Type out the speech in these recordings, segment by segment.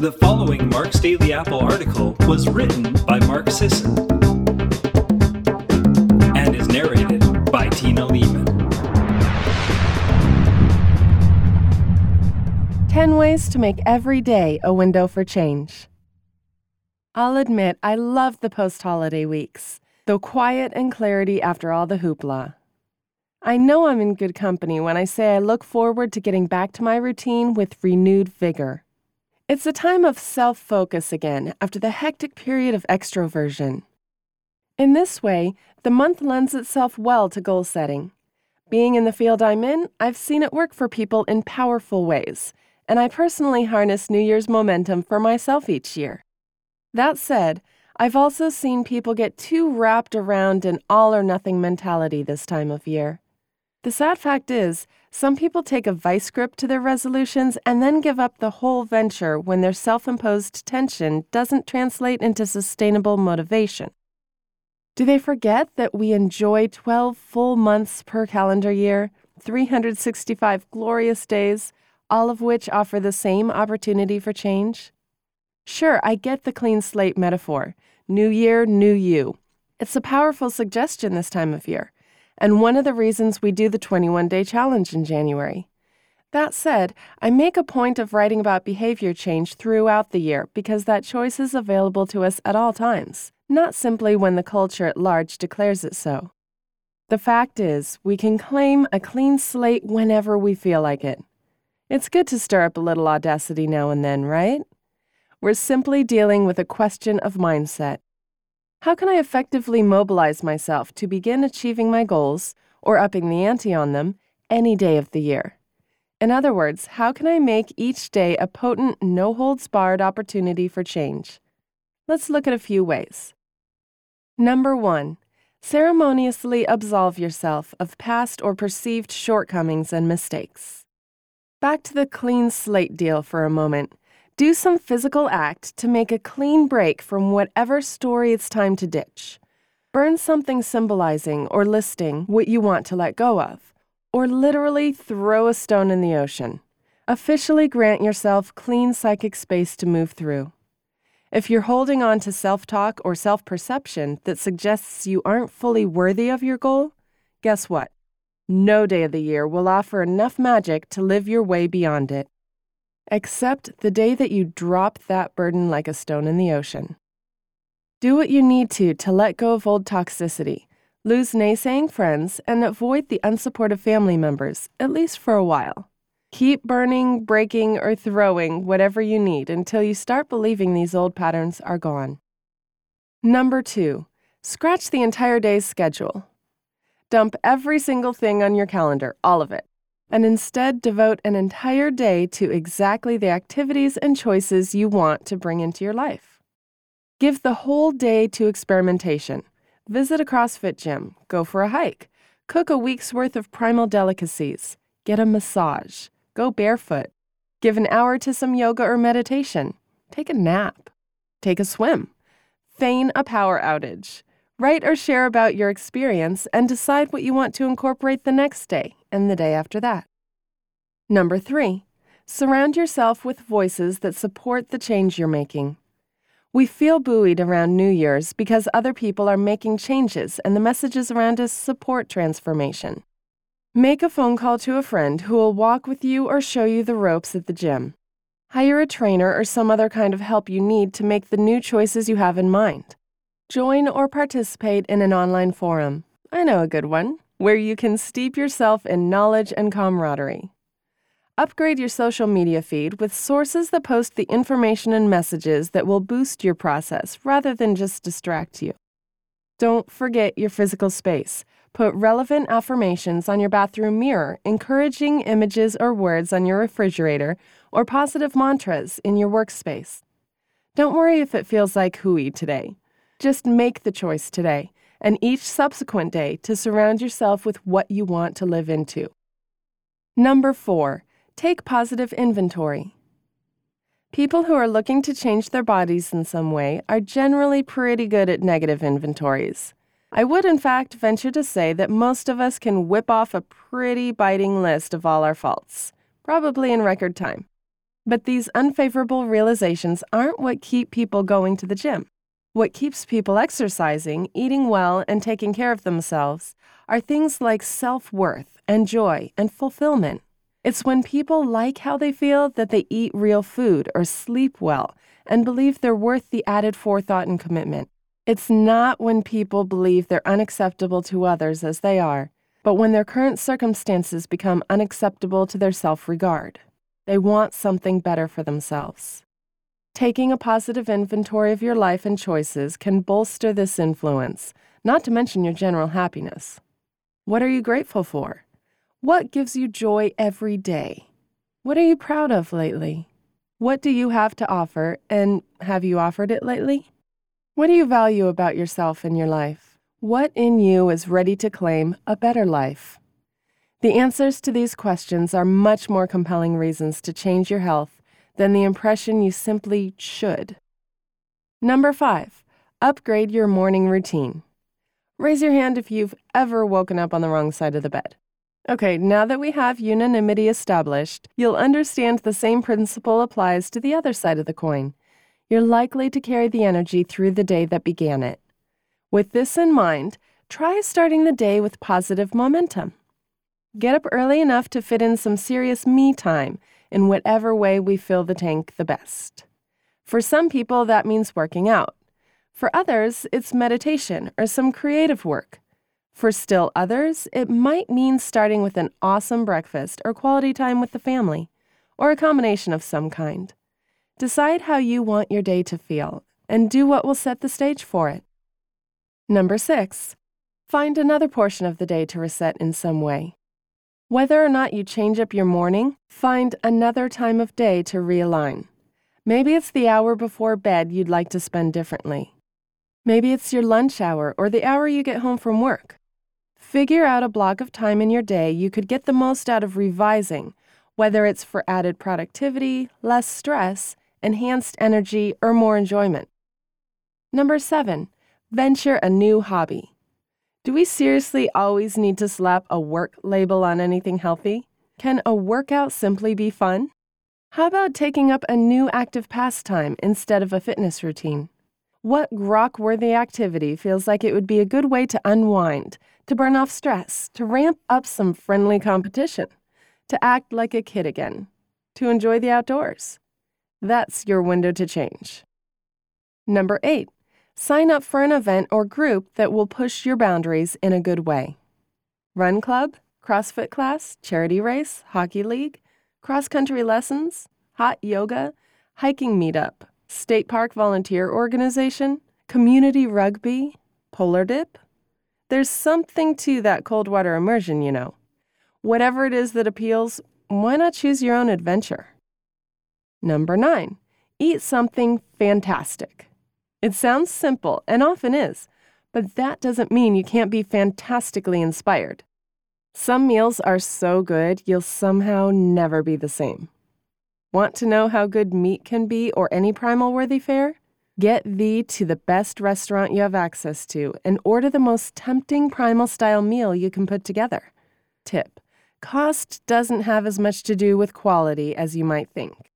The following Mark's Daily Apple article was written by Mark Sisson and is narrated by Tina Leaman. 10 Ways to Make Every Day a Window for Change. I'll admit I love the post holiday weeks, though quiet and clarity after all the hoopla. I know I'm in good company when I say I look forward to getting back to my routine with renewed vigor. It's a time of self focus again after the hectic period of extroversion. In this way, the month lends itself well to goal setting. Being in the field I'm in, I've seen it work for people in powerful ways, and I personally harness New Year's momentum for myself each year. That said, I've also seen people get too wrapped around an all or nothing mentality this time of year. The sad fact is, some people take a vice grip to their resolutions and then give up the whole venture when their self imposed tension doesn't translate into sustainable motivation. Do they forget that we enjoy 12 full months per calendar year, 365 glorious days, all of which offer the same opportunity for change? Sure, I get the clean slate metaphor. New year, new you. It's a powerful suggestion this time of year and one of the reasons we do the 21 day challenge in January. That said, I make a point of writing about behavior change throughout the year because that choice is available to us at all times, not simply when the culture at large declares it so. The fact is, we can claim a clean slate whenever we feel like it. It's good to stir up a little audacity now and then, right? We're simply dealing with a question of mindset. How can I effectively mobilize myself to begin achieving my goals or upping the ante on them any day of the year? In other words, how can I make each day a potent, no holds barred opportunity for change? Let's look at a few ways. Number one, ceremoniously absolve yourself of past or perceived shortcomings and mistakes. Back to the clean slate deal for a moment. Do some physical act to make a clean break from whatever story it's time to ditch. Burn something symbolizing or listing what you want to let go of. Or literally throw a stone in the ocean. Officially grant yourself clean psychic space to move through. If you're holding on to self talk or self perception that suggests you aren't fully worthy of your goal, guess what? No day of the year will offer enough magic to live your way beyond it except the day that you drop that burden like a stone in the ocean. Do what you need to to let go of old toxicity, lose naysaying friends, and avoid the unsupportive family members, at least for a while. Keep burning, breaking, or throwing whatever you need until you start believing these old patterns are gone. Number two, scratch the entire day's schedule. Dump every single thing on your calendar, all of it and instead devote an entire day to exactly the activities and choices you want to bring into your life. Give the whole day to experimentation. Visit a CrossFit gym, go for a hike, cook a week's worth of primal delicacies, get a massage, go barefoot, give an hour to some yoga or meditation, take a nap, take a swim, feign a power outage. Write or share about your experience and decide what you want to incorporate the next day and the day after that. Number three, surround yourself with voices that support the change you're making. We feel buoyed around New Year's because other people are making changes and the messages around us support transformation. Make a phone call to a friend who will walk with you or show you the ropes at the gym. Hire a trainer or some other kind of help you need to make the new choices you have in mind. Join or participate in an online forum. I know a good one, where you can steep yourself in knowledge and camaraderie. Upgrade your social media feed with sources that post the information and messages that will boost your process rather than just distract you. Don't forget your physical space. Put relevant affirmations on your bathroom mirror, encouraging images or words on your refrigerator, or positive mantras in your workspace. Don't worry if it feels like hooey today. Just make the choice today and each subsequent day to surround yourself with what you want to live into. Number four, take positive inventory. People who are looking to change their bodies in some way are generally pretty good at negative inventories. I would, in fact, venture to say that most of us can whip off a pretty biting list of all our faults, probably in record time. But these unfavorable realizations aren't what keep people going to the gym. What keeps people exercising, eating well, and taking care of themselves are things like self worth and joy and fulfillment. It's when people like how they feel that they eat real food or sleep well and believe they're worth the added forethought and commitment. It's not when people believe they're unacceptable to others as they are, but when their current circumstances become unacceptable to their self regard. They want something better for themselves. Taking a positive inventory of your life and choices can bolster this influence, not to mention your general happiness. What are you grateful for? What gives you joy every day? What are you proud of lately? What do you have to offer, and have you offered it lately? What do you value about yourself and your life? What in you is ready to claim a better life? The answers to these questions are much more compelling reasons to change your health than the impression you simply should. Number five, upgrade your morning routine. Raise your hand if you've ever woken up on the wrong side of the bed. Okay, now that we have unanimity established, you'll understand the same principle applies to the other side of the coin. You're likely to carry the energy through the day that began it. With this in mind, try starting the day with positive momentum. Get up early enough to fit in some serious me time in whatever way we fill the tank the best. For some people, that means working out. For others, it's meditation or some creative work. For still others, it might mean starting with an awesome breakfast or quality time with the family, or a combination of some kind. Decide how you want your day to feel and do what will set the stage for it. Number six, find another portion of the day to reset in some way. Whether or not you change up your morning, find another time of day to realign. Maybe it's the hour before bed you'd like to spend differently. Maybe it's your lunch hour or the hour you get home from work. Figure out a block of time in your day you could get the most out of revising, whether it's for added productivity, less stress, enhanced energy, or more enjoyment. Number seven, venture a new hobby. Do we seriously always need to slap a work label on anything healthy? Can a workout simply be fun? How about taking up a new active pastime instead of a fitness routine? What grok worthy activity feels like it would be a good way to unwind, to burn off stress, to ramp up some friendly competition, to act like a kid again, to enjoy the outdoors? That's your window to change. Number eight, Sign up for an event or group that will push your boundaries in a good way. Run club, CrossFit class, charity race, hockey league, cross country lessons, hot yoga, hiking meetup, state park volunteer organization, community rugby, polar dip. There's something to that cold water immersion, you know. Whatever it is that appeals, why not choose your own adventure? Number nine, eat something fantastic. It sounds simple and often is, but that doesn't mean you can't be fantastically inspired. Some meals are so good you'll somehow never be the same. Want to know how good meat can be or any primal worthy fare? Get thee to the best restaurant you have access to and order the most tempting primal style meal you can put together. Tip Cost doesn't have as much to do with quality as you might think.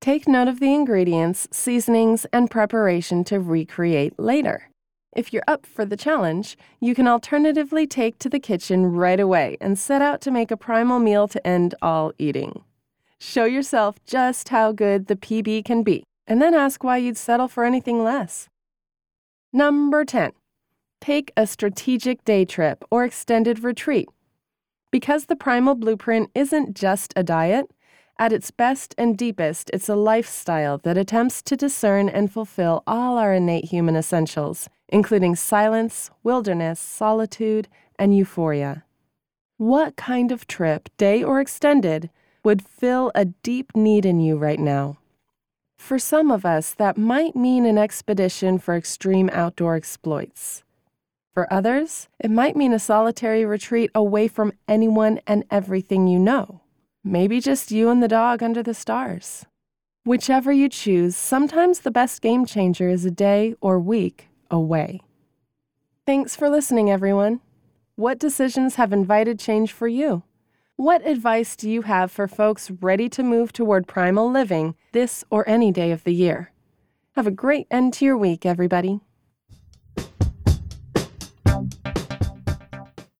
Take note of the ingredients, seasonings, and preparation to recreate later. If you're up for the challenge, you can alternatively take to the kitchen right away and set out to make a primal meal to end all eating. Show yourself just how good the PB can be, and then ask why you'd settle for anything less. Number 10. Take a strategic day trip or extended retreat. Because the Primal Blueprint isn't just a diet, at its best and deepest, it's a lifestyle that attempts to discern and fulfill all our innate human essentials, including silence, wilderness, solitude, and euphoria. What kind of trip, day or extended, would fill a deep need in you right now? For some of us, that might mean an expedition for extreme outdoor exploits. For others, it might mean a solitary retreat away from anyone and everything you know. Maybe just you and the dog under the stars. Whichever you choose, sometimes the best game changer is a day or week away. Thanks for listening, everyone. What decisions have invited change for you? What advice do you have for folks ready to move toward primal living this or any day of the year? Have a great end to your week, everybody.